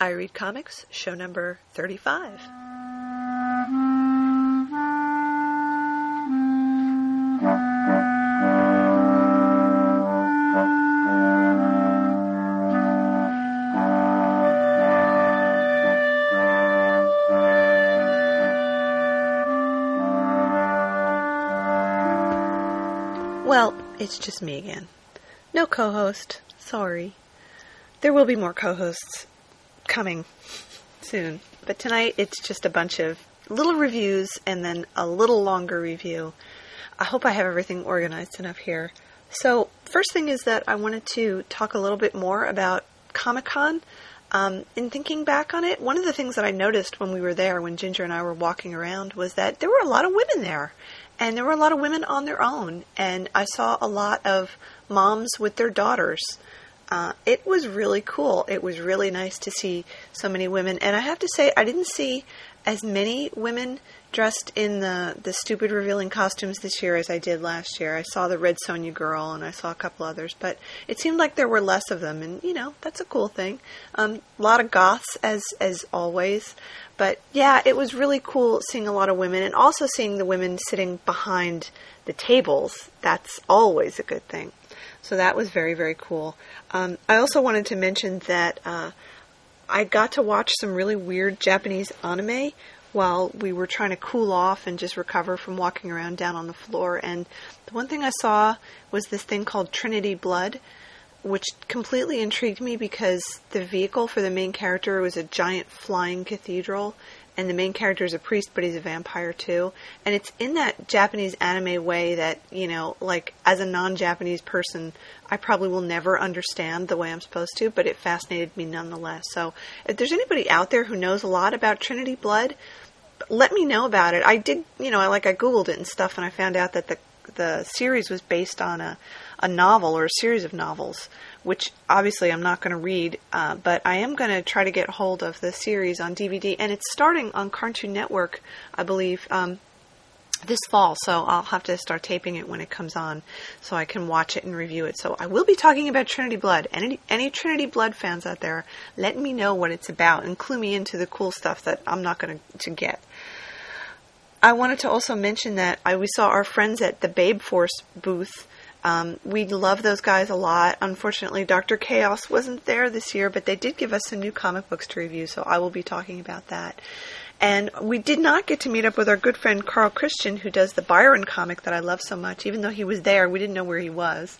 I Read Comics, show number 35. Well, it's just me again. No co host. Sorry. There will be more co hosts coming soon. But tonight it's just a bunch of little reviews and then a little longer review. I hope I have everything organized enough here. So, first thing is that I wanted to talk a little bit more about Comic Con. Um, in thinking back on it, one of the things that I noticed when we were there, when Ginger and I were walking around, was that there were a lot of women there. And there were a lot of women on their own. And I saw a lot of moms with their daughters. Uh, it was really cool. It was really nice to see so many women. And I have to say, I didn't see as many women dressed in the, the stupid revealing costumes this year as I did last year. I saw the Red Sonja girl and I saw a couple others, but it seemed like there were less of them, and you know that's a cool thing. Um, a lot of goths as as always, but yeah, it was really cool seeing a lot of women and also seeing the women sitting behind the tables. That's always a good thing. So that was very very cool. Um, I also wanted to mention that. Uh, I got to watch some really weird Japanese anime while we were trying to cool off and just recover from walking around down on the floor. And the one thing I saw was this thing called Trinity Blood, which completely intrigued me because the vehicle for the main character was a giant flying cathedral. And the main character is a priest, but he's a vampire too. And it's in that Japanese anime way that, you know, like as a non Japanese person, I probably will never understand the way I'm supposed to, but it fascinated me nonetheless. So if there's anybody out there who knows a lot about Trinity Blood, let me know about it. I did, you know, I like I googled it and stuff, and I found out that the the series was based on a a novel or a series of novels, which obviously I'm not going to read, uh, but I am going to try to get hold of the series on DVD, and it's starting on Cartoon Network, I believe. Um, this fall, so I'll have to start taping it when it comes on so I can watch it and review it. So I will be talking about Trinity Blood. Any any Trinity Blood fans out there, let me know what it's about and clue me into the cool stuff that I'm not going to get. I wanted to also mention that I we saw our friends at the Babe Force booth. Um, we love those guys a lot. Unfortunately, Dr. Chaos wasn't there this year, but they did give us some new comic books to review, so I will be talking about that. And we did not get to meet up with our good friend Carl Christian, who does the Byron comic that I love so much. Even though he was there, we didn't know where he was.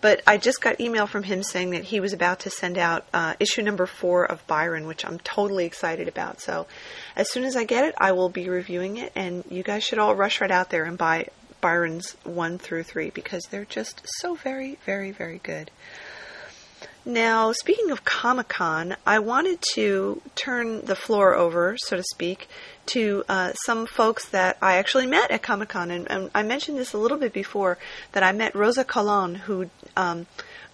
But I just got email from him saying that he was about to send out uh, issue number four of Byron, which I'm totally excited about. So as soon as I get it, I will be reviewing it, and you guys should all rush right out there and buy Byron's one through three because they're just so very, very, very good. Now, speaking of Comic Con, I wanted to turn the floor over, so to speak, to uh, some folks that I actually met at Comic Con. And, and, I mentioned this a little bit before that I met Rosa Colon, who um,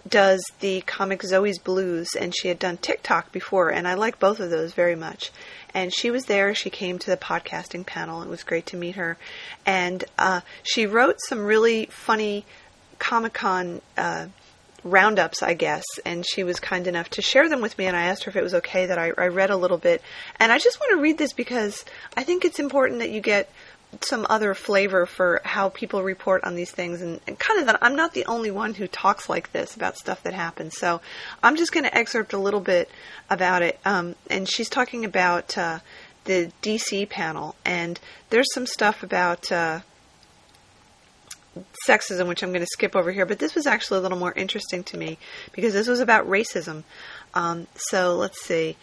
does the comic Zoe's Blues, and she had done TikTok before, and I like both of those very much. And she was there. She came to the podcasting panel. It was great to meet her. And uh, she wrote some really funny Comic Con. Uh, roundups, I guess, and she was kind enough to share them with me. And I asked her if it was okay that I, I read a little bit. And I just want to read this because I think it's important that you get some other flavor for how people report on these things and, and, kind of that I'm not the only one who talks like this about stuff that happens. So I'm just going to excerpt a little bit about it. Um, and she's talking about uh, the DC panel, and there's some stuff about. Uh, sexism, which I'm going to skip over here, but this was actually a little more interesting to me because this was about racism. Um, so let's see.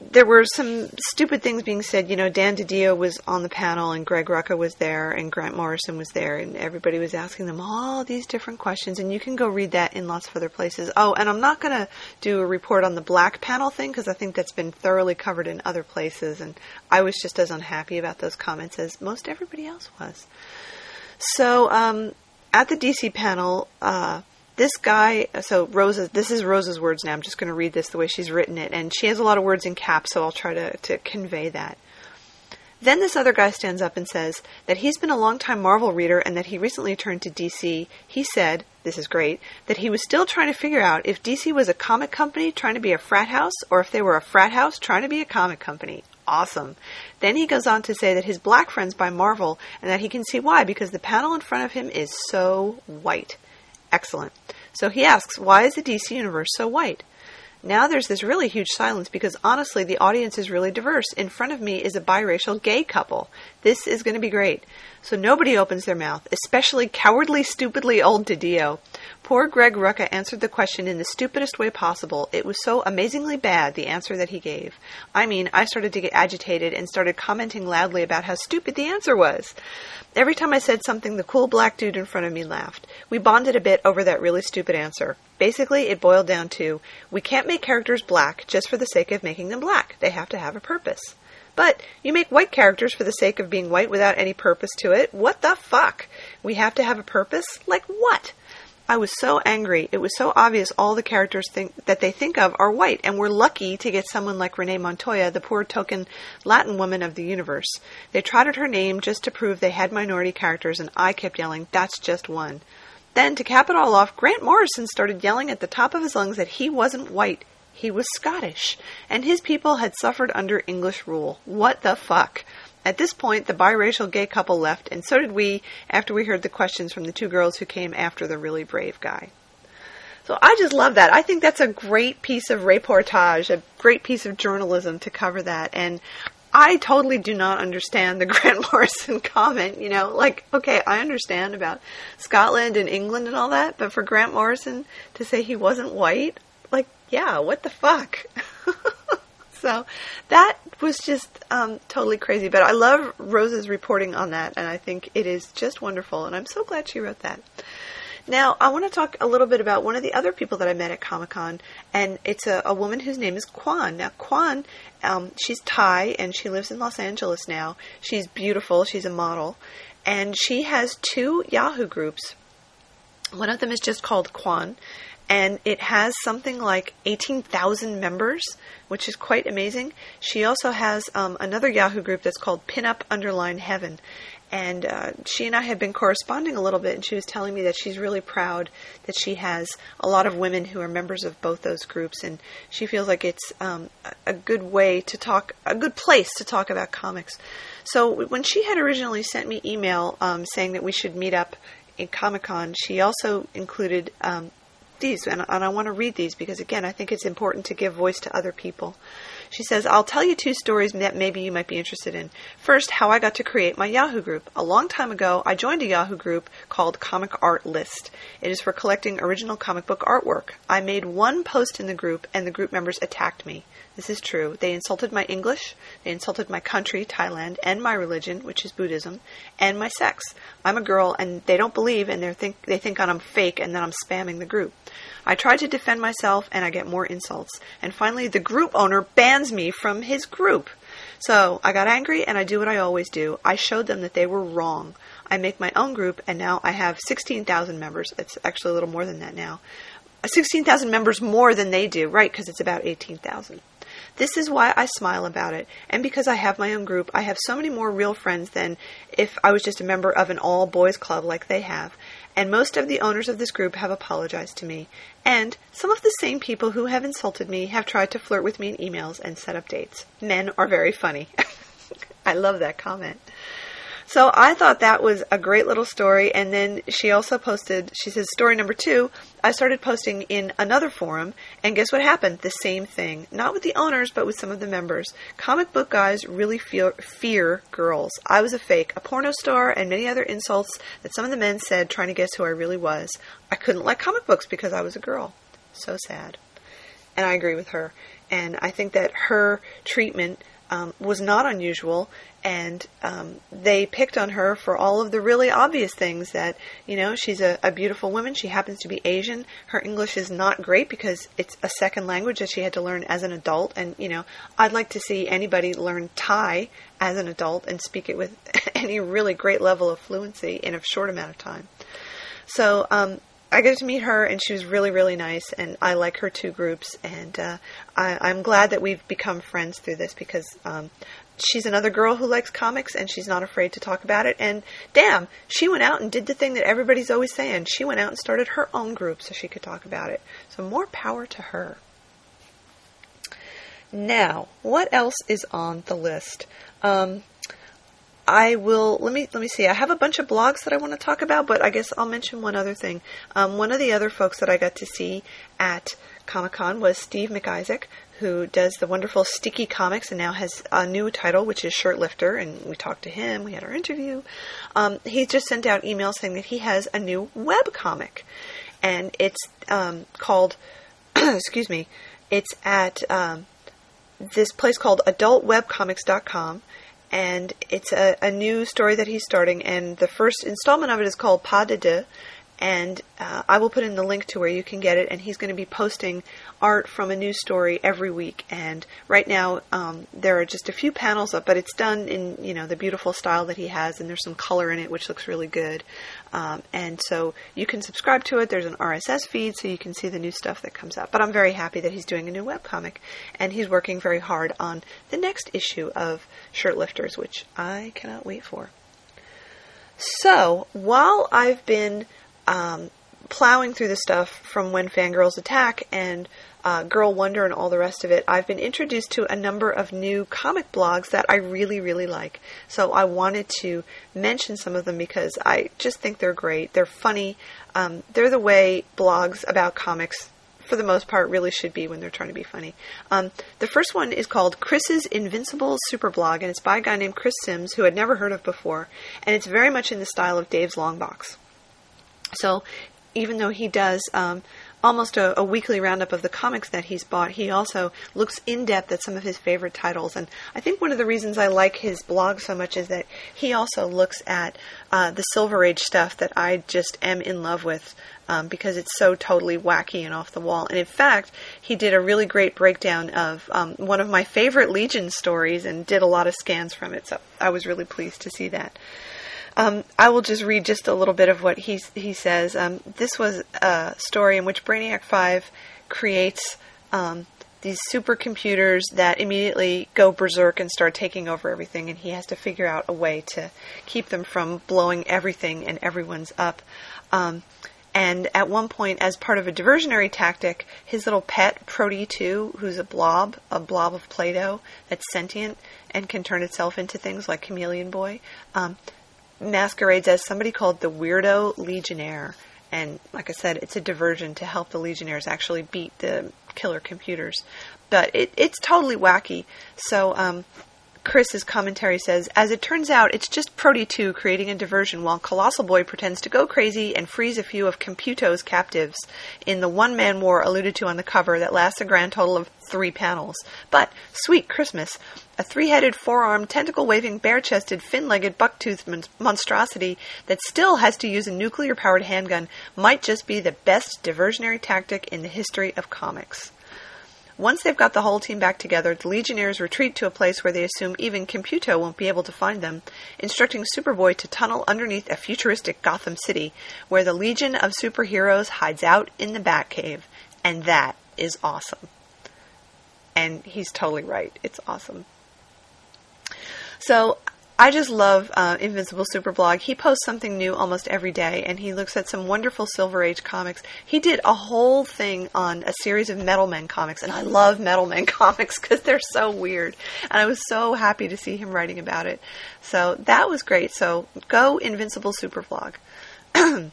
There were some stupid things being said. You know, Dan DiDio was on the panel, and Greg Rucka was there, and Grant Morrison was there, and everybody was asking them all these different questions. And you can go read that in lots of other places. Oh, and I'm not going to do a report on the black panel thing because I think that's been thoroughly covered in other places, and I was just as unhappy about those comments as most everybody else was. So um, at the DC panel, uh, this guy, so Rosa, this is Rosa's words now. I'm just going to read this the way she's written it. And she has a lot of words in caps, so I'll try to, to convey that. Then this other guy stands up and says that he's been a long-time Marvel reader and that he recently turned to DC. He said, this is great, that he was still trying to figure out if DC was a comic company trying to be a frat house or if they were a frat house trying to be a comic company. Awesome. Then he goes on to say that his black friends buy Marvel and that he can see why because the panel in front of him is so white. Excellent. So he asks, why is the DC universe so white? Now there's this really huge silence because honestly, the audience is really diverse. In front of me is a biracial gay couple. This is going to be great. So nobody opens their mouth, especially cowardly, stupidly old DiDio. Poor Greg Rucka answered the question in the stupidest way possible. It was so amazingly bad, the answer that he gave. I mean, I started to get agitated and started commenting loudly about how stupid the answer was. Every time I said something, the cool black dude in front of me laughed. We bonded a bit over that really stupid answer. Basically, it boiled down to we can't make characters black just for the sake of making them black. They have to have a purpose. But you make white characters for the sake of being white without any purpose to it. What the fuck? We have to have a purpose? Like what? I was so angry. It was so obvious all the characters think that they think of are white, and we're lucky to get someone like Renee Montoya, the poor token Latin woman of the universe. They trotted her name just to prove they had minority characters, and I kept yelling, "That's just one." Then, to cap it all off, Grant Morrison started yelling at the top of his lungs that he wasn't white. He was Scottish, and his people had suffered under English rule. What the fuck? At this point, the biracial gay couple left, and so did we after we heard the questions from the two girls who came after the really brave guy. So I just love that. I think that's a great piece of reportage, a great piece of journalism to cover that. And I totally do not understand the Grant Morrison comment. You know, like, okay, I understand about Scotland and England and all that, but for Grant Morrison to say he wasn't white, like, yeah, what the fuck? so that was just um, totally crazy. But I love Rose's reporting on that, and I think it is just wonderful. And I'm so glad she wrote that. Now, I want to talk a little bit about one of the other people that I met at Comic Con, and it's a, a, woman whose name is Kwan. Now, Kwan, um, she's Thai, and she lives in Los Angeles now. She's beautiful, she's a model, and she has two Yahoo groups. One of them is just called Kwan, and it has something like 18,000 members, which is quite amazing. She also has um, another Yahoo group that's called Pinup Underline Heaven, and uh, she and I have been corresponding a little bit, and she was telling me that she's really proud that she has a lot of women who are members of both those groups, and she feels like it's um, a good way to talk, a good place to talk about comics. So when she had originally sent me email um, saying that we should meet up in Comic Con, she also included um, these, and, and I want to read these because, again, I think it's important to give voice to other people. She says, I'll tell you two stories that maybe you might be interested in. First, how I got to create my Yahoo group. A long time ago, I joined a Yahoo group called Comic Art List. It is for collecting original comic book artwork. I made one post in the group, and the group members attacked me. This is true. They insulted my English, they insulted my country, Thailand, and my religion, which is Buddhism, and my sex. I'm a girl, and they don't believe, and they think they think I'm fake, and that I'm spamming the group. I try to defend myself, and I get more insults. And finally, the group owner bans me from his group. So I got angry, and I do what I always do. I showed them that they were wrong. I make my own group, and now I have 16,000 members. It's actually a little more than that now. 16,000 members more than they do, right? Because it's about 18,000. This is why I smile about it, and because I have my own group, I have so many more real friends than if I was just a member of an all boys club like they have. And most of the owners of this group have apologized to me. And some of the same people who have insulted me have tried to flirt with me in emails and set up dates. Men are very funny. I love that comment. So I thought that was a great little story. And then she also posted, she says, story number two, I started posting in another forum, and guess what happened? The same thing. Not with the owners, but with some of the members. Comic book guys really fear, fear girls. I was a fake, a porno star, and many other insults that some of the men said trying to guess who I really was. I couldn't like comic books because I was a girl. So sad. And I agree with her. And I think that her treatment um, was not unusual, and um, they picked on her for all of the really obvious things that you know she's a, a, beautiful woman. She happens to be Asian. Her English is not great because it's a second language that she had to learn as an adult. And you know, I'd like to see anybody learn Thai as an adult and speak it with any really great level of fluency in a short amount of time. So um, I got to meet her, and she was really, really nice. And I like her two groups, and uh, I, am glad that we've become friends through this because um, she's another girl who likes comics and she's not afraid to talk about it. And damn, she went out and did the thing that everybody's always saying. She went out and started her own group so she could talk about it. So more power to her. Now, what else is on the list? Um, I will let me let me see. I have a bunch of blogs that I want to talk about, but I guess I'll mention one other thing. Um, one of the other folks that I got to see at Comic Con was Steve MacIsaac, who does the wonderful Sticky Comics and now has a new title, which is Shirtlifter. And we talked to him. We had our interview. Um, he just sent out emails saying that he has a new web comic, and it's um, called. excuse me. It's at um, this place called AdultWebComics.com and it's a, a new story that he's starting. And the first installment of it is called Pas de Deux, and uh, I will put in the link to where you can get it. And he's going to be posting art from a new story every week. And right now, um, there are just a few panels up, but it's done in you know the beautiful style that he has, and there's some color in it, which looks really good. Um, and so you can subscribe to it. There's an RSS feed, so you can see the new stuff that comes up. But I'm very happy that he's doing a new webcomic, and he's working very hard on the next issue of Shirtlifters, which I cannot wait for. So while I've been um, plowing through the stuff from when Fangirls Attack and uh, Girl Wonder and all the rest of it, I've been introduced to a number of new comic blogs that I really, really like. So I wanted to mention some of them because I just think they're great. They're funny. Um, they're the way blogs about comics for the most part, really should be when they're trying to be funny. Um, the first one is called Chris's Invincible Super Blog, and it's by a guy named Chris Sims, who I'd never heard of before, and it's very much in the style of Dave's Long Box. So even though he does um, almost a, a, weekly roundup of the comics that he's bought, he also looks in depth at some of his favorite titles. And I think one of the reasons I like his blog so much is that he also looks at uh, the Silver Age stuff that I just am in love with. Um, because it's so totally wacky and off the wall. And in fact, he did a really great breakdown of um, one of my favorite Legion stories and did a lot of scans from it. So I was really pleased to see that. Um, I will just read just a little bit of what he he says. Um, this was a story in which Brainiac Five creates um, these supercomputers that immediately go berserk and start taking over everything, and he has to figure out a way to keep them from blowing everything and everyone's up. Um, and at one point, as part of a diversionary tactic, his little pet, Proty 2, who's a blob, a blob of Play Doh that's sentient and can turn itself into things like Chameleon Boy, um, masquerades as somebody called the Weirdo Legionnaire. And like I said, it's a diversion to help the Legionnaires actually beat the killer computers. But it, it's totally wacky. So um, Chris's commentary says, as it turns out, it's just Proty 2 creating a diversion while Colossal Boy pretends to go crazy and frees a few of Computo's captives in the one man war alluded to on the cover that lasts a grand total of three panels. But, sweet Christmas, a three headed, four armed, tentacle waving, bare chested, fin legged, buck toothed monstrosity that still has to use a nuclear powered handgun might just be the best diversionary tactic in the history of comics. Once they've got the whole team back together, the Legionnaires retreat to a place where they assume even Computo won't be able to find them, instructing Superboy to tunnel underneath a futuristic Gotham City, where the Legion of Superheroes hides out in the Batcave. And that is awesome. And he's totally right. It's awesome. So I just love uh, Invincible Superblog. He posts something new almost every day, and he looks at some wonderful Silver Age comics. He did a whole thing on a series of Metal Men comics, and I love Metal Men comics because they're so weird. And I was so happy to see him writing about it. So that was great. So go Invincible Superblog.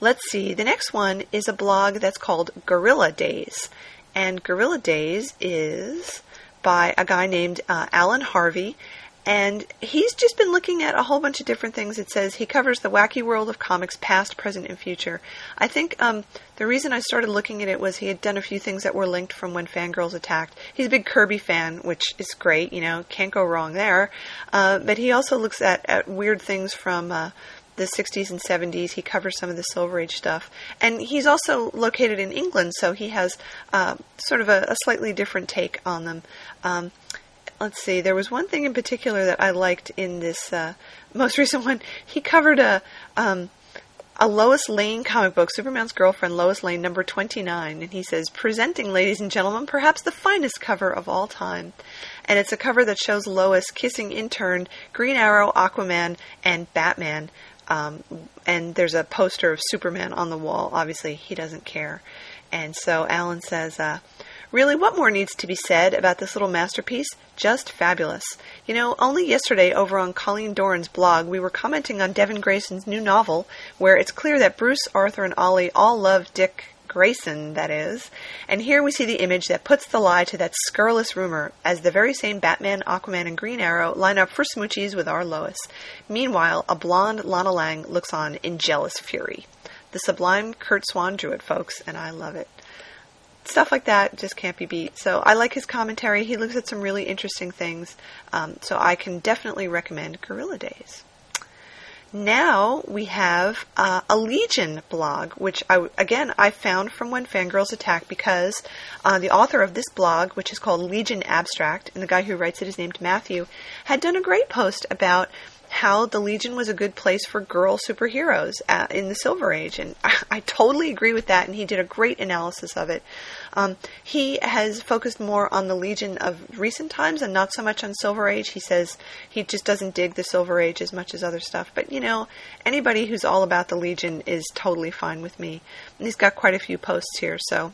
Let's see. The next one is a blog that's called Gorilla Days, and Gorilla Days is by a guy named uh, Alan Harvey and he's just been looking at a whole bunch of different things. It says he covers the wacky world of comics, past, present, and future. I think um, the reason I started looking at it was he had done a few things that were linked from when Fangirls attacked. He's a big Kirby fan, which is great. You know, can't go wrong there. Uh, but he also looks at, at weird things from. Uh, the 60s and 70s. He covers some of the Silver Age stuff. And he's also located in England, so he has uh, sort of a, a, slightly different take on them. Um, let's see, there was one thing in particular that I liked in this uh, most recent one. He covered a um, a Lois Lane comic book, Superman's Girlfriend, Lois Lane, number 29. And he says, Presenting, ladies and gentlemen, perhaps the finest cover of all time. And it's a cover that shows Lois kissing in turn Green Arrow, Aquaman, and Batman. Um, and there's a poster of Superman on the wall. Obviously, he doesn't care. And so Alan says, uh, Really, what more needs to be said about this little masterpiece? Just fabulous. You know, only yesterday over on Colleen Doran's blog, we were commenting on Devin Grayson's new novel, where it's clear that Bruce, Arthur, and Ollie all love Dick Grayson, that is. And here we see the image that puts the lie to that scurrilous rumor, as the very same Batman, Aquaman, and Green Arrow line up for smoochies with our Lois. Meanwhile, a blonde Lana Lang looks on in jealous fury. The sublime Curt Swan drew it, folks, and I love it stuff like that just can't be beat. So I like his commentary. He looks at some really interesting things. Um, so I can definitely recommend Gorilla Days. Now we have uh, a Legion blog, which I, again I found from when Fangirls Attack because uh, the author of this blog, which is called Legion Abstract, and the guy who writes it is named Matthew, had done a great post about how the Legion was a good place for girl superheroes uh, in the Silver Age, and I, I, totally agree with that. And he did a great analysis of it. Um, he has focused more on the Legion of recent times and not so much on Silver Age. He says he just doesn't dig the Silver Age as much as other stuff. But you know, anybody who's all about the Legion is totally fine with me. And he's got quite a few posts here, so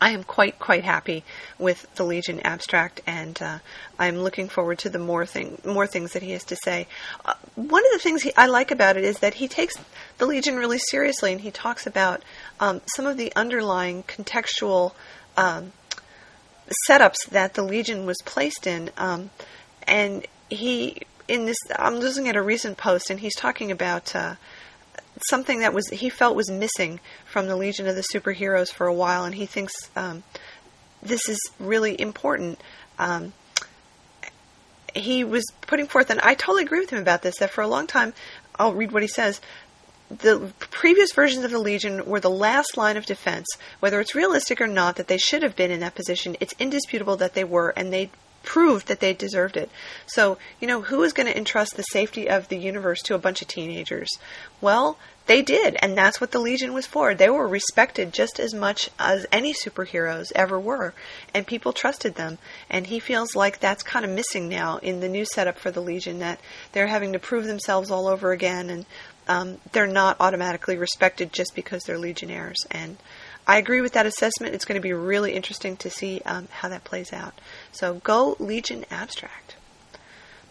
I am quite quite happy with the Legion abstract, and uh, I'm looking forward to the more thing more things that he has to say. Uh, one of the things he, I like about it is that he takes the Legion really seriously, and he talks about um, some of the underlying contextual um, setups that the Legion was placed in, um, and he in this I'm looking at a recent post, and he's talking about. Uh, something that was he felt was missing from the Legion of the Superheroes for a while, and he thinks um, this is really important. Um, he was putting forth, and I totally agree with him about this. That for a long time, I'll read what he says. The previous versions of the Legion were the last line of defense. Whether it's realistic or not that they should have been in that position, it's indisputable that they were, and they proved that they deserved it. So, you know, who is going to entrust the safety of the universe to a bunch of teenagers? Well, they did, and that's what the Legion was for. They were respected just as much as any superheroes ever were, and people trusted them. And he feels like that's kind of missing now in the new setup for the Legion, that they're having to prove themselves all over again, and um, they're not automatically respected just because they're Legionnaires. And I agree with that assessment. It's going to be really interesting to see um, how that plays out. So go Legion Abstract.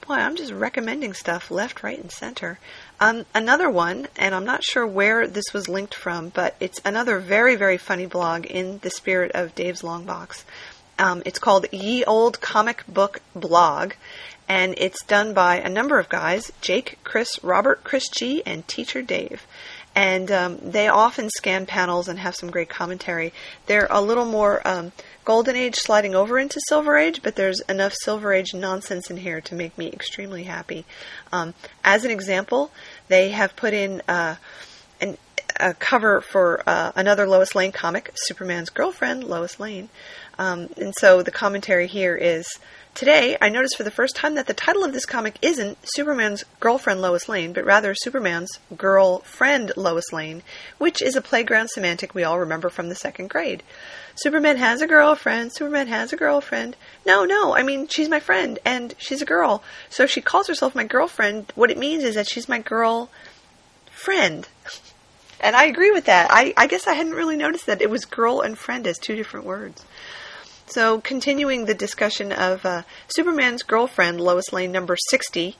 Boy, I'm just recommending stuff left, right, and center. Um, another one, and I'm not sure where this was linked from, but it's another very, very funny blog in the spirit of Dave's Long Box. Um, it's called Ye Old Comic Book Blog, and it's done by a number of guys Jake, Chris, Robert, Chris G, and Teacher Dave and um, they often scan panels and have some great commentary. They're a little more um, Golden Age sliding over into Silver Age, but there's enough Silver Age nonsense in here to make me extremely happy. Um, as an example, they have put in uh, an, a cover for uh, another Lois Lane comic, Superman's girlfriend, Lois Lane. Um, and so the commentary here is Today, I noticed for the first time that the title of this comic isn't Superman's girlfriend Lois Lane, but rather Superman's girlfriend Lois Lane, which is a playground semantic we all remember from the second grade. Superman has a girlfriend, Superman has a girlfriend. No, no, I mean, she's my friend, and she's a girl. So if she calls herself my girlfriend, what it means is that she's my girl friend. And I agree with that. I, I guess I hadn't really noticed that it was girl and friend as two different words. So, continuing the discussion of uh, Superman's girlfriend, Lois Lane, number 60,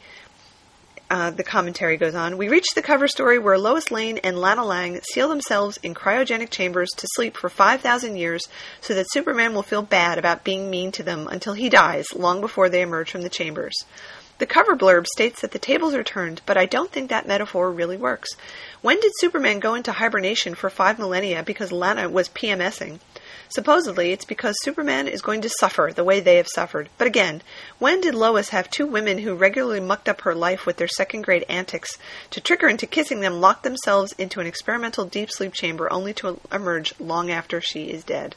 uh, the commentary goes on. We reach the cover story where Lois Lane and Lana Lang seal themselves in cryogenic chambers to sleep for 5,000 years so that Superman will feel bad about being mean to them until he dies, long before they emerge from the chambers. The cover blurb states that the tables are turned, but I don't think that metaphor really works. When did Superman go into hibernation for five millennia because Lana was PMSing? Supposedly, it's because Superman is going to suffer the way they have suffered. But again, when did Lois have two women who regularly mucked up her life with their second grade antics to trick her into kissing them lock themselves into an experimental deep sleep chamber only to emerge long after she is dead?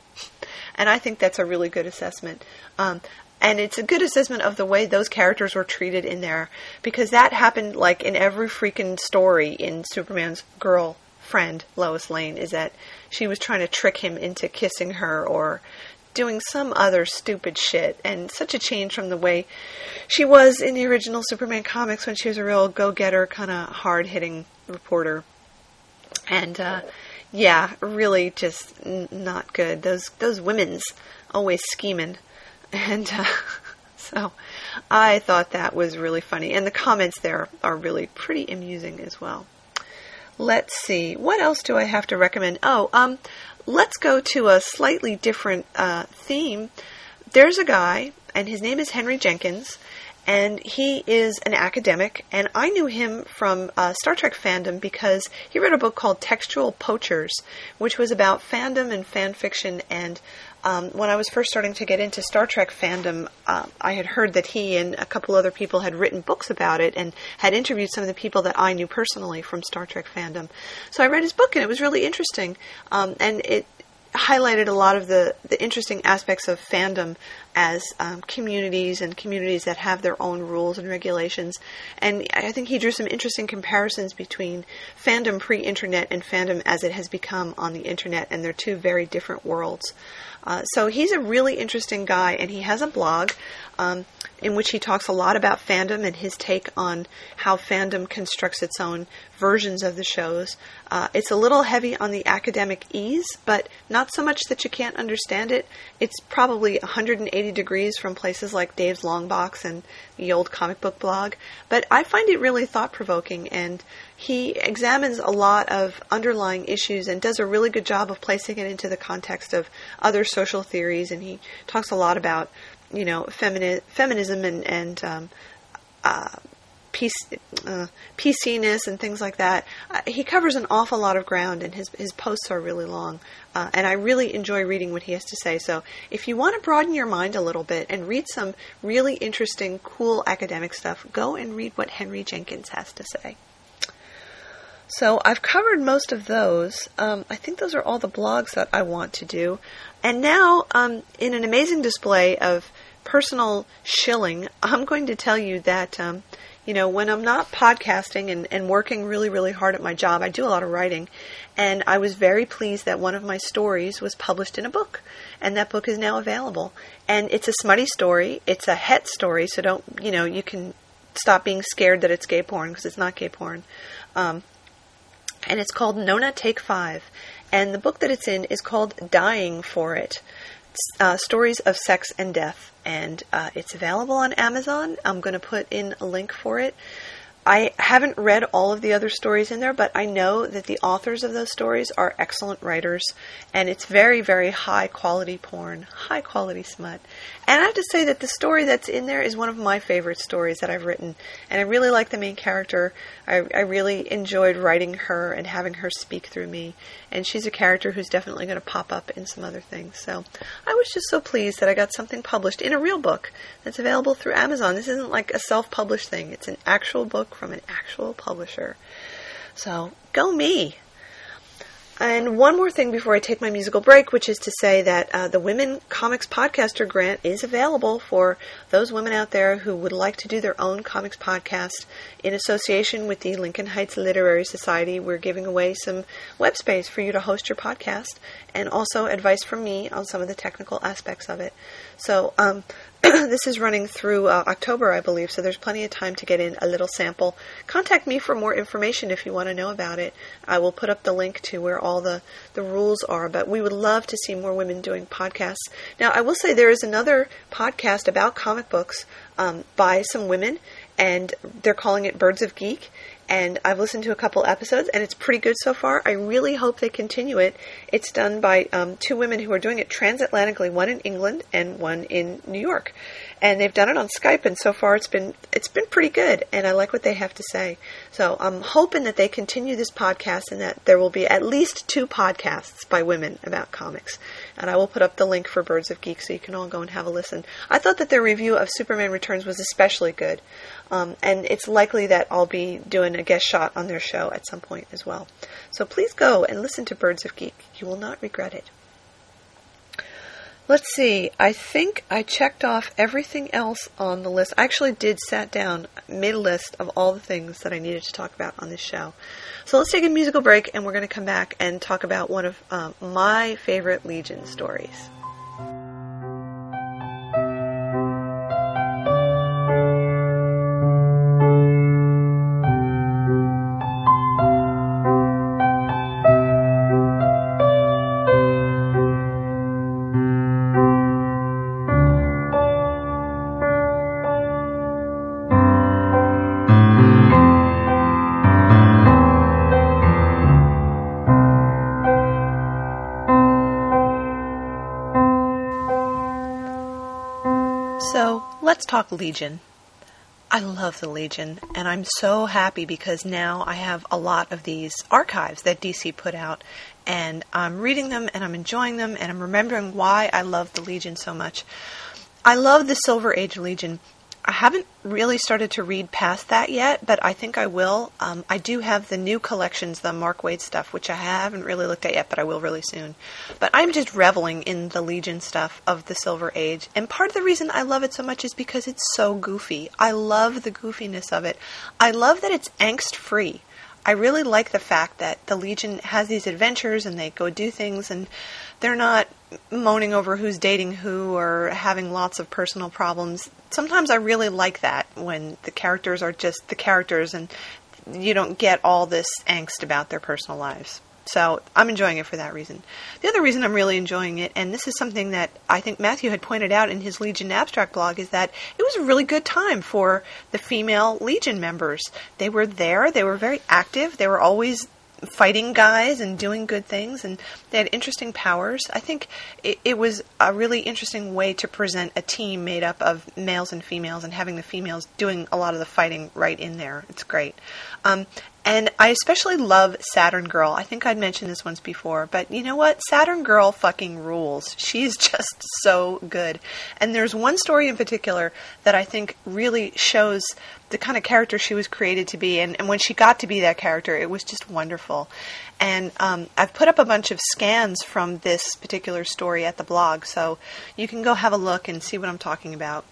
And I think that's a really good assessment. Um, and it's a good assessment of the way those characters were treated in there because that happened like in every freaking story in Superman's girl friend Lois Lane is that she was trying to trick him into kissing her or doing some other stupid shit and such a change from the way she was in the original Superman comics when she was a real go-getter kind of hard-hitting reporter and uh, yeah really just n- not good those those women's always scheming and uh, so I thought that was really funny. And the comments there are really pretty amusing as well. Let's see. What else do I have to recommend? Oh, um, let's go to a slightly different uh, theme. There's a guy, and his name is Henry Jenkins, and he is an academic. And I knew him from uh, Star Trek fandom because he wrote a book called Textual Poachers, which was about fandom and fan fiction and um, when I was first starting to get into Star Trek fandom, uh, I had heard that he and a couple other people had written books about it and had interviewed some of the people that I knew personally from Star Trek fandom. So I read his book and it was really interesting. Um, and it highlighted a lot of the, the interesting aspects of fandom as um, communities and communities that have their own rules and regulations. And I think he drew some interesting comparisons between fandom pre internet and fandom as it has become on the internet, and they're two very different worlds. Uh, so he's a really interesting guy, and he has a blog um, in which he talks a lot about fandom and his take on how fandom constructs its own versions of the shows. Uh, it's a little heavy on the academic ease, but not so much that you can't understand it. It's probably 180 degrees from places like Dave's Longbox and the old comic book blog, but I find it really thought provoking and he examines a lot of underlying issues and does a really good job of placing it into the context of other social theories. And he talks a lot about, you know, femini- feminism and, and um, uh, PC, uh, PCness and things like that. Uh, he covers an awful lot of ground, and his his posts are really long. Uh, and I really enjoy reading what he has to say. So if you want to broaden your mind a little bit and read some really interesting, cool academic stuff, go and read what Henry Jenkins has to say. So I've covered most of those. Um, I think those are all the blogs that I want to do. And now, um, in an amazing display of personal shilling, I'm going to tell you that, um, you know, when I'm not podcasting and, and working really, really hard at my job, I do a lot of writing. And I was very pleased that one of my stories was published in a book. And that book is now available. And it's a smutty story. It's a het story, so don't, you know, you can stop being scared that it's gay porn because it's not gay porn. Um, and it's called Nona Take Five. And the book that it's in is called Dying for It uh, Stories of Sex and Death. And uh, it's available on Amazon. I'm going to put in a link for it. I haven't read all of the other stories in there, but I know that the authors of those stories are excellent writers, and it's very, very high quality porn, high quality smut. And I have to say that the story that's in there is one of my favorite stories that I've written. And I really like the main character. I, I really enjoyed writing her and having her speak through me. And she's a character who's definitely going to pop up in some other things. So I was just so pleased that I got something published in a real book that's available through Amazon. This isn't like a self published thing, it's an actual book from an actual publisher. So go me. And one more thing before I take my musical break, which is to say that uh, the Women Comics Podcaster Grant is available for those women out there who would like to do their own comics podcast in association with the Lincoln Heights Literary Society. We're giving away some web space for you to host your podcast and also advice from me on some of the technical aspects of it. So, um, this is running through uh, October, I believe, so there's plenty of time to get in a little sample. Contact me for more information if you want to know about it. I will put up the link to where all the, the rules are, but we would love to see more women doing podcasts. Now, I will say there is another podcast about comic books um, by some women, and they're calling it Birds of Geek and I've listened to a couple episodes, and it's pretty good so far. I really hope they continue it. It's done by um, two women who are doing it transatlantically, one in England and one in New York, and they've done it on Skype, and so far it's been it's been pretty good, and I like what they have to say. So I'm hoping that they continue this podcast, and that there will be at least two podcasts by women about comics. And I will put up the link for Birds of Geek so you can all go and have a listen. I thought that their review of Superman Returns was especially good. Um, and it's likely that I'll be doing a guest shot on their show at some point as well. So please go and listen to Birds of Geek. You will not regret it. Let's see. I think I checked off everything else on the list. I actually did sat down, made a list of all the things that I needed to talk about on this show. So let's take a musical break, and we're going to come back and talk about one of um, my favorite Legion stories. Legion. I love the Legion, and I'm so happy because now I have a lot of these archives that DC put out, and I'm reading them and I'm enjoying them, and I'm remembering why I love the Legion so much. I love the Silver Age Legion I haven't really started to read past that yet, but I think I will. Um, I do have the new collections, the Mark Waid stuff, which I haven't really looked at yet, but I will really soon. But I'm just reveling in the Legion stuff of the Silver Age. And part of the reason I love it so much is because it's so goofy. I love the goofiness of it. I love that it's angst free. I really like the fact that the Legion has these adventures and they go do things and they're not moaning over who's dating who or having lots of personal problems. Sometimes I really like that when the characters are just the characters and you don't get all this angst about their personal lives. So I'm enjoying it for that reason. The other reason I'm really enjoying it, and this is something that I think Matthew had pointed out in his Legion Abstract blog, is that it was a really good time for the female Legion members. They were there, they were very active, they were always fighting guys and doing good things, and they had interesting powers. I think it, it, was a really interesting way to present a team made up of males and females, and having the females doing a lot of the fighting right in there. It's great. Um, and I especially love Saturn Girl. I think I'd mentioned this once before, but you know what? Saturn Girl fucking rules. She's just so good. And there's one story in particular that I think really shows the kind of character she was created to be. And, and when she got to be that character, it was just wonderful. And um, I've put up a bunch of scans from this particular story at the blog, so you can go have a look and see what I'm talking about.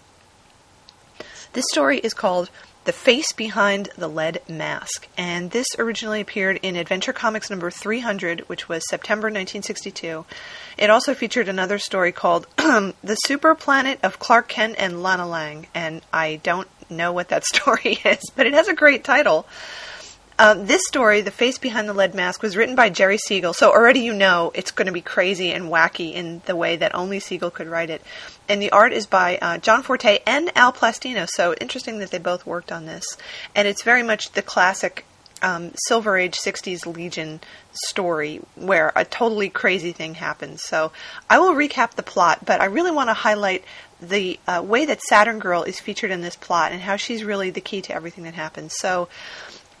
This story is called the Face Behind the Lead Mask. And this originally appeared in Adventure Comics number 300, which was September 1962. It also featured another story called The Super Planet of Clark Kent and Lana Lang. And I don't know what that story is, but it has a great title. Uh, this story, The Face Behind the Lead Mask, was written by Jerry Siegel, so already you know it's going to be crazy and wacky in the way that only Siegel could write it. And the art is by uh, John Forte and Al Plastino, so interesting that they both worked on this. And it's very much the classic um, Silver Age 60s Legion story where a totally crazy thing happens. So I will recap the plot, but I really want to highlight the uh, way that Saturn Girl is featured in this plot and how she's really the key to everything that happens. So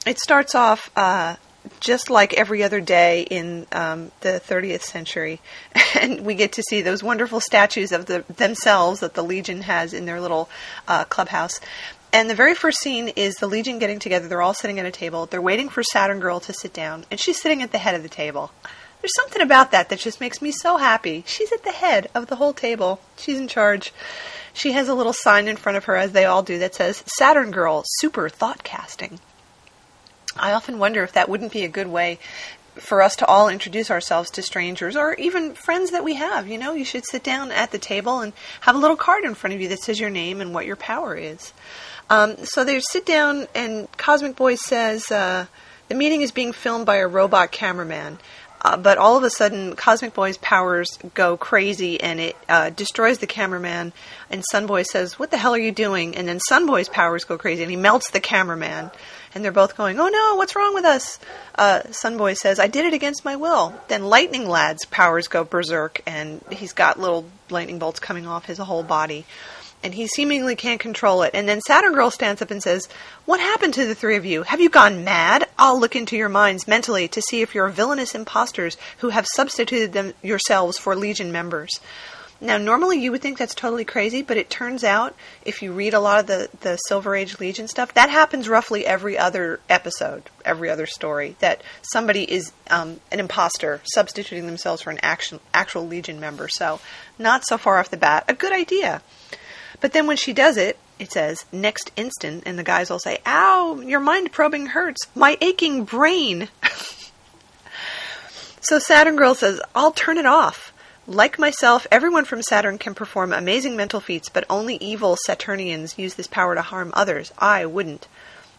it starts off uh, just like every other day in um, the 30th century, and we get to see those wonderful statues of the, themselves that the Legion has in their little uh, clubhouse. And the very first scene is the Legion getting together. They're all sitting at a table. They're waiting for Saturn Girl to sit down, and she's sitting at the head of the table. There's something about that that just makes me so happy. She's at the head of the whole table. She's in charge. She has a little sign in front of her, as they all do, that says Saturn Girl Super Thought Casting. I often wonder if that wouldn't be a good way for us to all introduce ourselves to strangers or even friends that we have. You know, you should sit down at the table and have a little card in front of you that says your name and what your power is. Um, so they sit down, and Cosmic Boy says uh, the meeting is being filmed by a robot cameraman. Uh, but all of a sudden, Cosmic Boy's powers go crazy and it uh, destroys the cameraman. And Sunboy says, What the hell are you doing? And then Sunboy's powers go crazy and he melts the cameraman and they're both going, "Oh no, what's wrong with us?" Uh, Sunboy says, "I did it against my will." Then Lightning Lad's powers go berserk, and he's got little lightning bolts coming off his whole body, and he seemingly can't control it. And then Saturn Girl stands up and says, "What happened to the three of you? Have you gone mad? I'll look into your minds mentally to see if you're villainous imposters who have substituted them yourselves for Legion members." Now, normally you would think that's totally crazy, but it turns out if you read a lot of the, the Silver Age Legion stuff, that happens roughly every other episode, every other story, that somebody is um, an imposter substituting themselves for an action, actual Legion member. So, not so far off the bat, a good idea. But then when she does it, it says, next instant, and the guys will say, Ow, your mind probing hurts. My aching brain. so Saturn Girl says, I'll turn it off. Like myself, everyone from Saturn can perform amazing mental feats, but only evil Saturnians use this power to harm others. I wouldn't.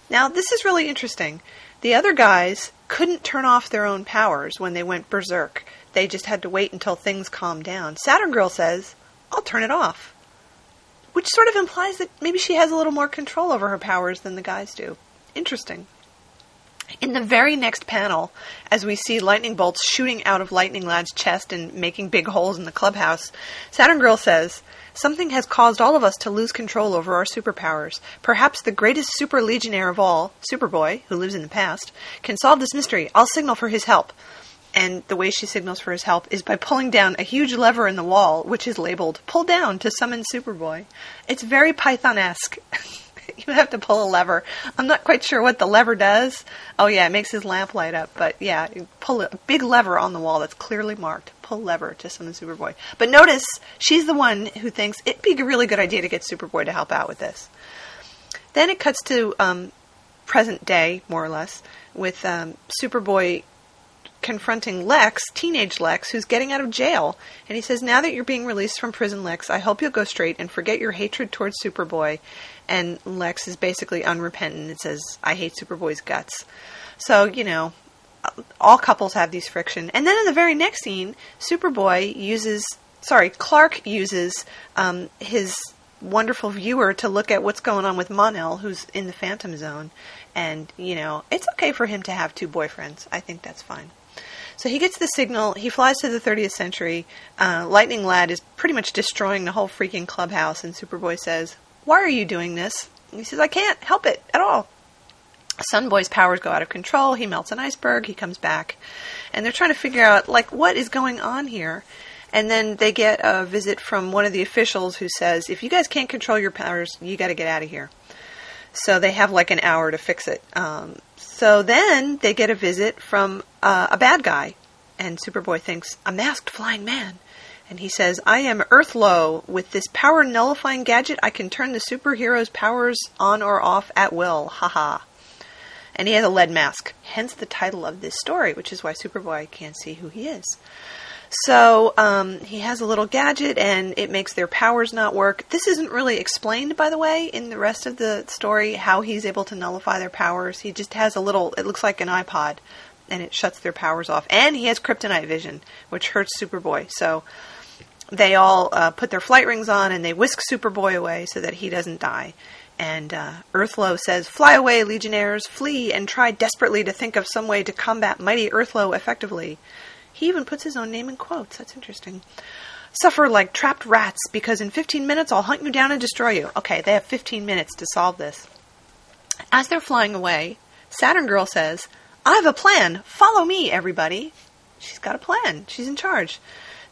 Now, this is really interesting. The other guys couldn't turn off their own powers when they went berserk. They just had to wait until things calmed down. Saturn Girl says, I'll turn it off. Which sort of implies that maybe she has a little more control over her powers than the guys do. Interesting. In the very next panel, as we see lightning bolts shooting out of Lightning Lad's chest and making big holes in the clubhouse, Saturn Girl says, Something has caused all of us to lose control over our superpowers. Perhaps the greatest super legionnaire of all, Superboy, who lives in the past, can solve this mystery. I'll signal for his help. And the way she signals for his help is by pulling down a huge lever in the wall, which is labeled Pull Down to Summon Superboy. It's very Python esque. you have to pull a lever. I'm not quite sure what the lever does. Oh yeah, it makes his lamp light up. But yeah, you pull a big lever on the wall that's clearly marked. Pull lever to summon Superboy. But notice she's the one who thinks it'd be a really good idea to get Superboy to help out with this. Then it cuts to um, present day, more or less, with um, Superboy confronting Lex, teenage Lex, who's getting out of jail. And he says, Now that you're being released from prison, Lex, I hope you'll go straight and forget your hatred towards Superboy and Lex is basically unrepentant. It says, I hate Superboy's guts. So, you know, all couples have these friction. And then in the very next scene, Superboy uses, sorry, Clark uses um, his wonderful viewer to look at what's going on with Mon-El, who's in the Phantom Zone. And, you know, it's okay for him to have two boyfriends. I think that's fine. So he gets the signal. He flies to the 30th century. Uh, Lightning Lad is pretty much destroying the whole freaking clubhouse, and Superboy says, why are you doing this? And he says, I can't help it at all. Sunboy's powers go out of control. He melts an iceberg. He comes back. And they're trying to figure out, like, what is going on here? And then they get a visit from one of the officials who says, if you guys can't control your powers, you got to get out of here. So they have like an hour to fix it. Um, so then they get a visit from uh, a bad guy. And Superboy thinks, a masked flying man. And he says, I am Earthlow. With this power nullifying gadget, I can turn the superhero's powers on or off at will. Ha ha. And he has a lead mask, hence the title of this story, which is why Superboy can't see who he is. So um, he has a little gadget, and it makes their powers not work. This isn't really explained, by the way, in the rest of the story how he's able to nullify their powers. He just has a little. It looks like an iPod, and it shuts their powers off. And he has kryptonite vision, which hurts Superboy. So they all uh, put their flight rings on and they whisk Superboy away so that he doesn't die. And uh, Earthlow says, Fly away, Legionnaires, flee, and try desperately to think of some way to combat mighty Earthlow effectively. He even puts his own name in quotes. That's interesting. Suffer like trapped rats, because in 15 minutes I'll hunt you down and destroy you. Okay, they have 15 minutes to solve this. As they're flying away, Saturn Girl says, I have a plan. Follow me, everybody. She's got a plan. She's in charge.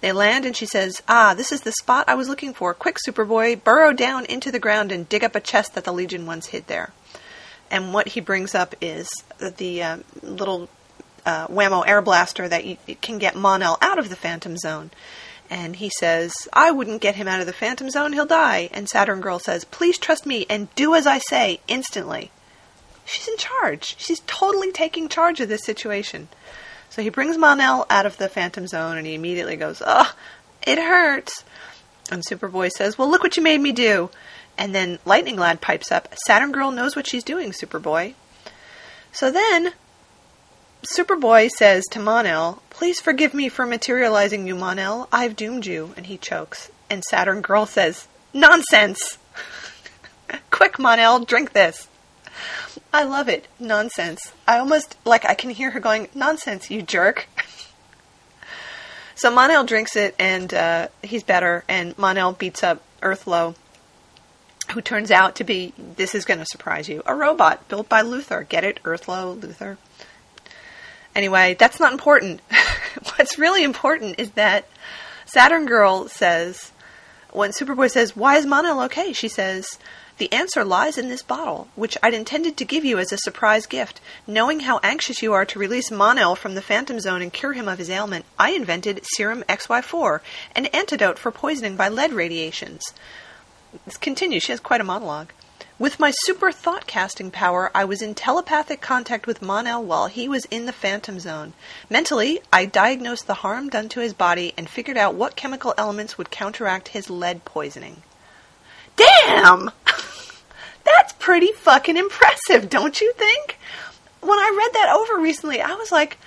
They land and she says, Ah, this is the spot I was looking for. Quick, Superboy, burrow down into the ground and dig up a chest that the Legion once hid there. And what he brings up is the uh, little uh, whammo air blaster that you, can get Mon-El out of the Phantom Zone. And he says, I wouldn't get him out of the Phantom Zone, he'll die. And Saturn Girl says, Please trust me and do as I say instantly. She's in charge. She's totally taking charge of this situation. So he brings Mon-El out of the Phantom Zone and he immediately goes, Ugh, it hurts. And Superboy says, Well, look what you made me do. And then Lightning Lad pipes up, Saturn Girl knows what she's doing, Superboy. So then Superboy says to Mon-El, Please forgive me for materializing you, Mon-El. I've doomed you. And he chokes. And Saturn Girl says, Nonsense! Quick, Mon-El, drink this. I love it. Nonsense. I almost, like, I can hear her going, Nonsense, you jerk. so Mon-El drinks it, and uh, he's better, and Mon-El beats up Earthlow, who turns out to be, this is going to surprise you, a robot built by Luthor. Get it? Earthlow, Luthor. Anyway, that's not important. What's really important is that Saturn Girl says, when Superboy says, Why is Mon-El okay? She says, The answer lies in this bottle, which I'd intended to give you as a surprise gift. Knowing how anxious you are to release Mon-El from the Phantom Zone and cure him of his ailment, I invented Serum XY4, an antidote for poisoning by lead radiations. This continues. She has quite a monologue. With my super thought casting power, I was in telepathic contact with Mon-El while he was in the Phantom Zone. Mentally, I diagnosed the harm done to his body and figured out what chemical elements would counteract his lead poisoning. Damn! That's pretty fucking impressive, don't you think? When I read that over recently, I was like,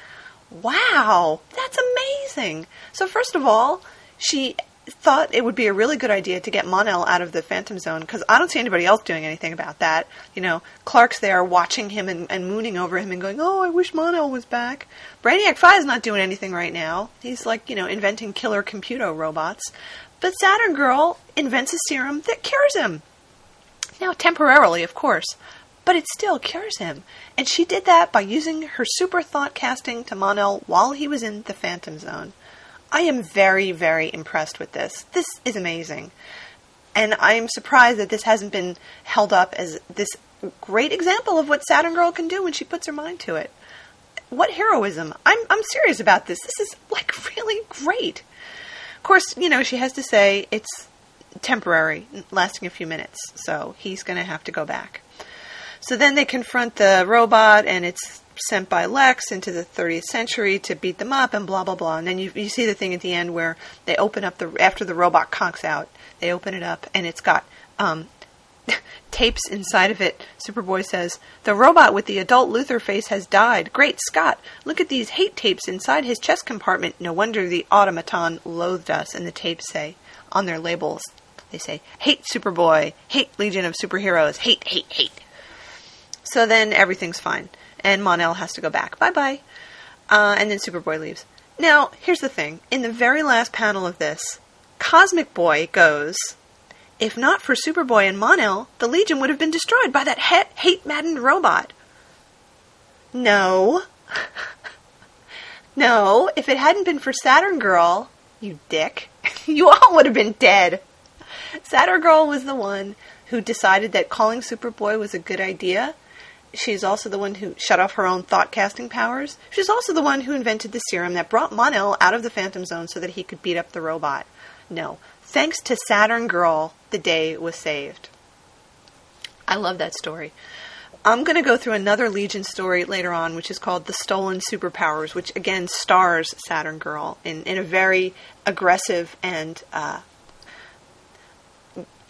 wow, that's amazing. So, first of all, she thought it would be a really good idea to get Mon-El out of the Phantom Zone because I don't see anybody else doing anything about that. You know, Clark's there watching him and, and mooning over him and going, "Oh, I wish Mon-El was back." Brainiac is not doing anything right now. He's like, you know, inventing killer computer robots. But Saturn Girl invents a serum that cures him. Now, temporarily, of course, but it still cures him. And she did that by using her super thought casting to Mon-El while he was in the Phantom Zone. I am very, very impressed with this. This is amazing. And I am surprised that this hasn't been held up as this great example of what Saturn Girl can do when she puts her mind to it. What heroism. I'm, I'm serious about this. This is like really great. Of course, you know, she has to say it's temporary, lasting a few minutes, so he's going to have to go back. So then they confront the robot, and it's sent by Lex into the 30th century to beat them up and blah blah blah. And then you you see the thing at the end where they open up the after the robot conks out, they open it up and it's got um, tapes inside of it. Superboy says, "The robot with the adult Luthor face has died. Great Scott! Look at these hate tapes inside his chest compartment. No wonder the automaton loathed us." And the tapes say on their labels, they say, "Hate Superboy, hate Legion of Superheroes, hate, hate, hate." So then everything's fine and Mon-El has to go back. Bye bye. Uh, and then Superboy leaves. Now, here's the thing. In the very last panel of this, Cosmic Boy goes, If not for Superboy and Mon-El, the Legion would have been destroyed by that he- hate maddened robot. No. no, if it hadn't been for Saturn Girl, you dick, you all would have been dead. Saturn Girl was the one who decided that calling Superboy was a good idea She's also the one who shut off her own thought casting powers. She's also the one who invented the serum that brought Mon-El out of the Phantom Zone so that he could beat up the robot. No. Thanks to Saturn Girl, the day was saved. I love that story. I'm going to go through another Legion story later on, which is called The Stolen Superpowers, which again stars Saturn Girl in, in a very aggressive and uh,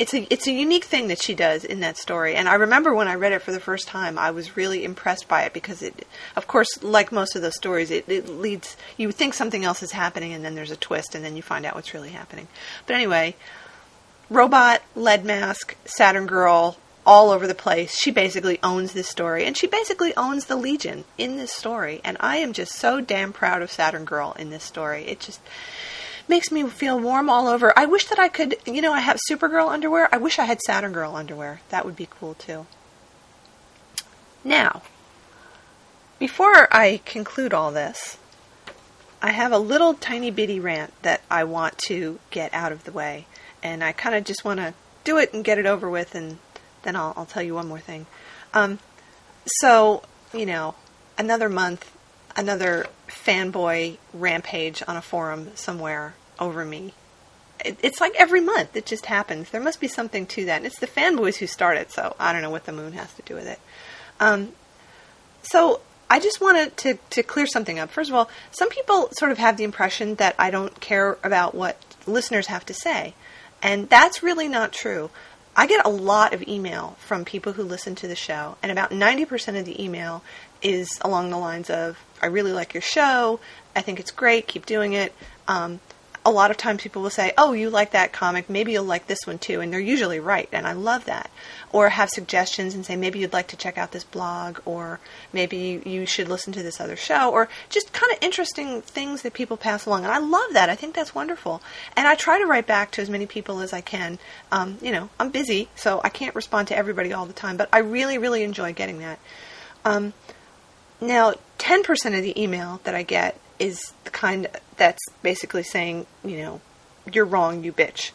it's a it's a unique thing that she does in that story. And i remember when i read it for the first time i was really impressed by it because it of course like most of those stories it, it leads you think something else is happening and then there's a twist and then you find out what's really happening. But anyway robot lead mask saturn girl all over the place. She basically owns this story and she basically owns the legion in this story. And i am just so damn proud of saturn girl in this story. It just makes me feel warm all over. I wish that I could, you know, I have Supergirl underwear. I wish I had Saturn Girl underwear. That would be cool too. Now, before I conclude all this, I have a little tiny bitty rant that I want to get out of the way. And I kind of just want to do it and get it over with, and then I'll, I'll tell you one more thing. Um, so, you know, another month, another fanboy rampage on a forum somewhere over me. It's like every month it just happens. There must be something to that. And it's the fanboys who start it, so I don't know what the moon has to do with it. Um, so I just wanted to, to clear something up. First of all, some people sort of have the impression that I don't care about what listeners have to say. And that's really not true. I get a lot of email from people who listen to the show, and about 90% of the email is along the lines of, I really like your show, I think it's great, keep doing it. Um, a lot of times people will say, "Oh, you like that comic? Maybe you'll like this one too," and they're usually right, and I love that. Or have suggestions and say, "Maybe you'd like to check out this blog," or "Maybe you should listen to this other show," or just kind of interesting things that people pass along, and I love that. I think that's wonderful, and I try to write back to as many people as I can. Um, you know, I'm busy, so I can't respond to everybody all the time, but I really, really enjoy getting that. Um, now, 10% of the email that I get is the kind that's basically saying, you know, you're wrong, you bitch.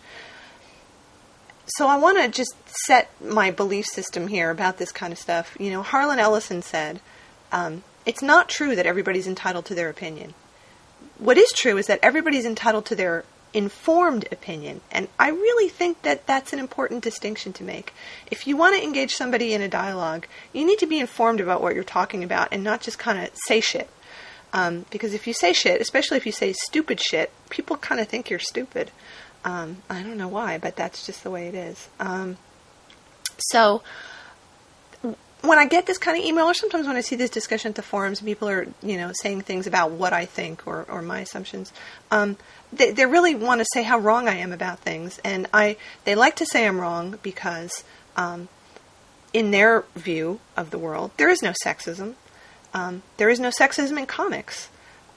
so I want to just set my belief system here about this kind of stuff. You know, Harlan Ellison said, um, "It's not true that everybody's entitled to their opinion. What is true is that everybody's entitled to their informed opinion. And I really think that that's an important distinction to make. If you want to engage somebody in a dialogue, you need to be informed about what you're talking about and not just kind of say shit. Um, because if you say shit, especially if you say stupid shit, people kind of think you're stupid. Um, I don't know why, but that's just the way it is. Um, so, when I get this kind of email, or sometimes when I see this discussion at the forums, people are, you know, saying things about what I think or, or my assumptions, um, they, they really want to say how wrong I am about things, and I they like to say I'm wrong because, um, in their view of the world, there is no sexism. Um, there is no sexism in comics.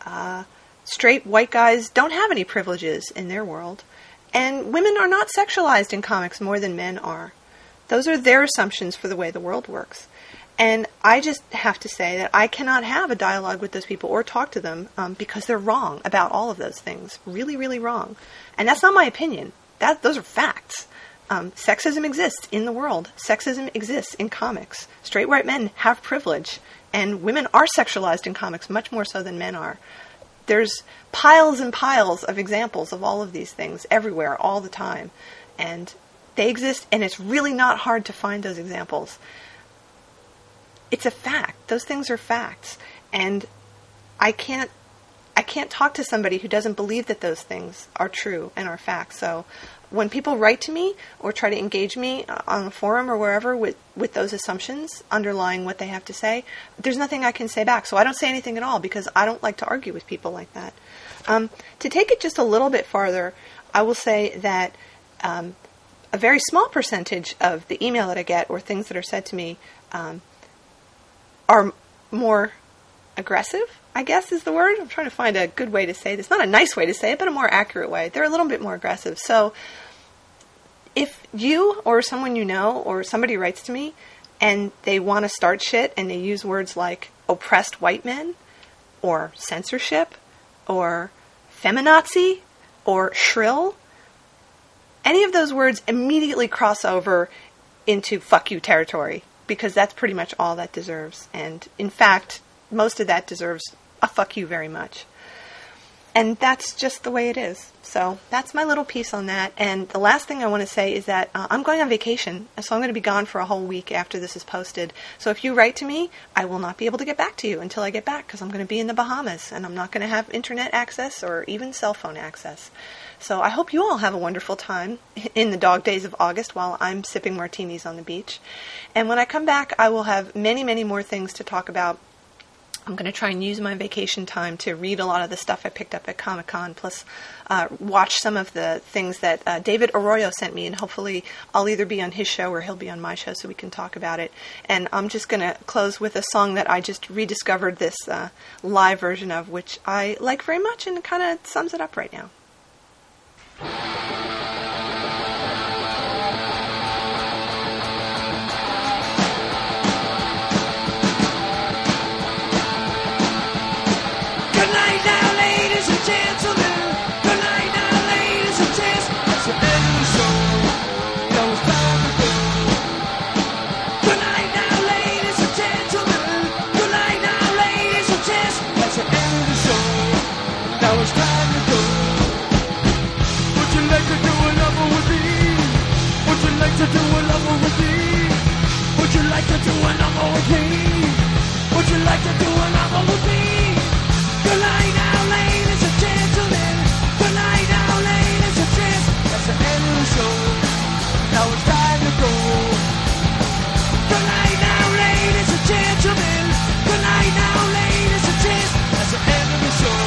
Uh, straight white guys don't have any privileges in their world. And women are not sexualized in comics more than men are. Those are their assumptions for the way the world works. And I just have to say that I cannot have a dialogue with those people or talk to them um, because they're wrong about all of those things. Really, really wrong. And that's not my opinion. That those are facts. Um, sexism exists in the world. Sexism exists in comics. Straight white men have privilege, and women are sexualized in comics much more so than men are there's piles and piles of examples of all of these things everywhere all the time. And they exist, and it's really not hard to find those examples. It's a fact. Those things are facts. And I can't can't talk to somebody who doesn't believe that those things are true and are facts. So when people write to me or try to engage me uh, on the forum or wherever with, with those assumptions underlying what they have to say, there's nothing I can say back. So I don't say anything at all because I don't like to argue with people like that. Um, to take it just a little bit farther, I will say that um, a very small percentage of the email that I get or things that are said to me um, are more aggressive, I guess is the word. I'm trying to find a good way to say this. Not a nice way to say it, but a more accurate way. They're a little bit more aggressive. So if you or someone you know or somebody writes to me and they want to start shit and they use words like oppressed white men or censorship or feminazi or shrill, any of those words immediately cross over into fuck you territory because that's pretty much all that deserves. And in fact, most of that deserves a fuck you very much. And that's just the way it is. So that's my little piece on that. And the last thing I want to say is that uh, I'm going on vacation, so I'm going to be gone for a whole week after this is posted. So if you write to me, I will not be able to get back to you until I get back because I'm going to be in the Bahamas and I'm not going to have internet access or even cell phone access. So I hope you all have a wonderful time in the dog days of August while I'm sipping martinis on the beach. And when I come back, I will have many, many more things to talk about I'm going to try and use my vacation time to read a lot of the stuff I picked up at Comic Con, plus uh, watch some of the things that uh, David Arroyo sent me, and hopefully I'll either be on his show or he'll be on my show so we can talk about it. And I'm just going to close with a song that I just rediscovered this uh, live version of, which I like very much and kind of sums it up right now. Like to do a number with me? Would you like to do a number with me? Good night now, ladies and gentlemen. Good night now, ladies and gentlemen. That's the end of the show. Now it's time to go. Good night now, ladies and gentlemen. Good night now, ladies and gentlemen. That's the end of the show.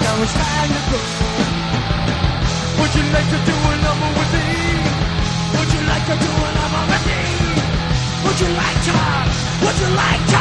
Now it's time to go. Would you like to do a you like to? Would you like to?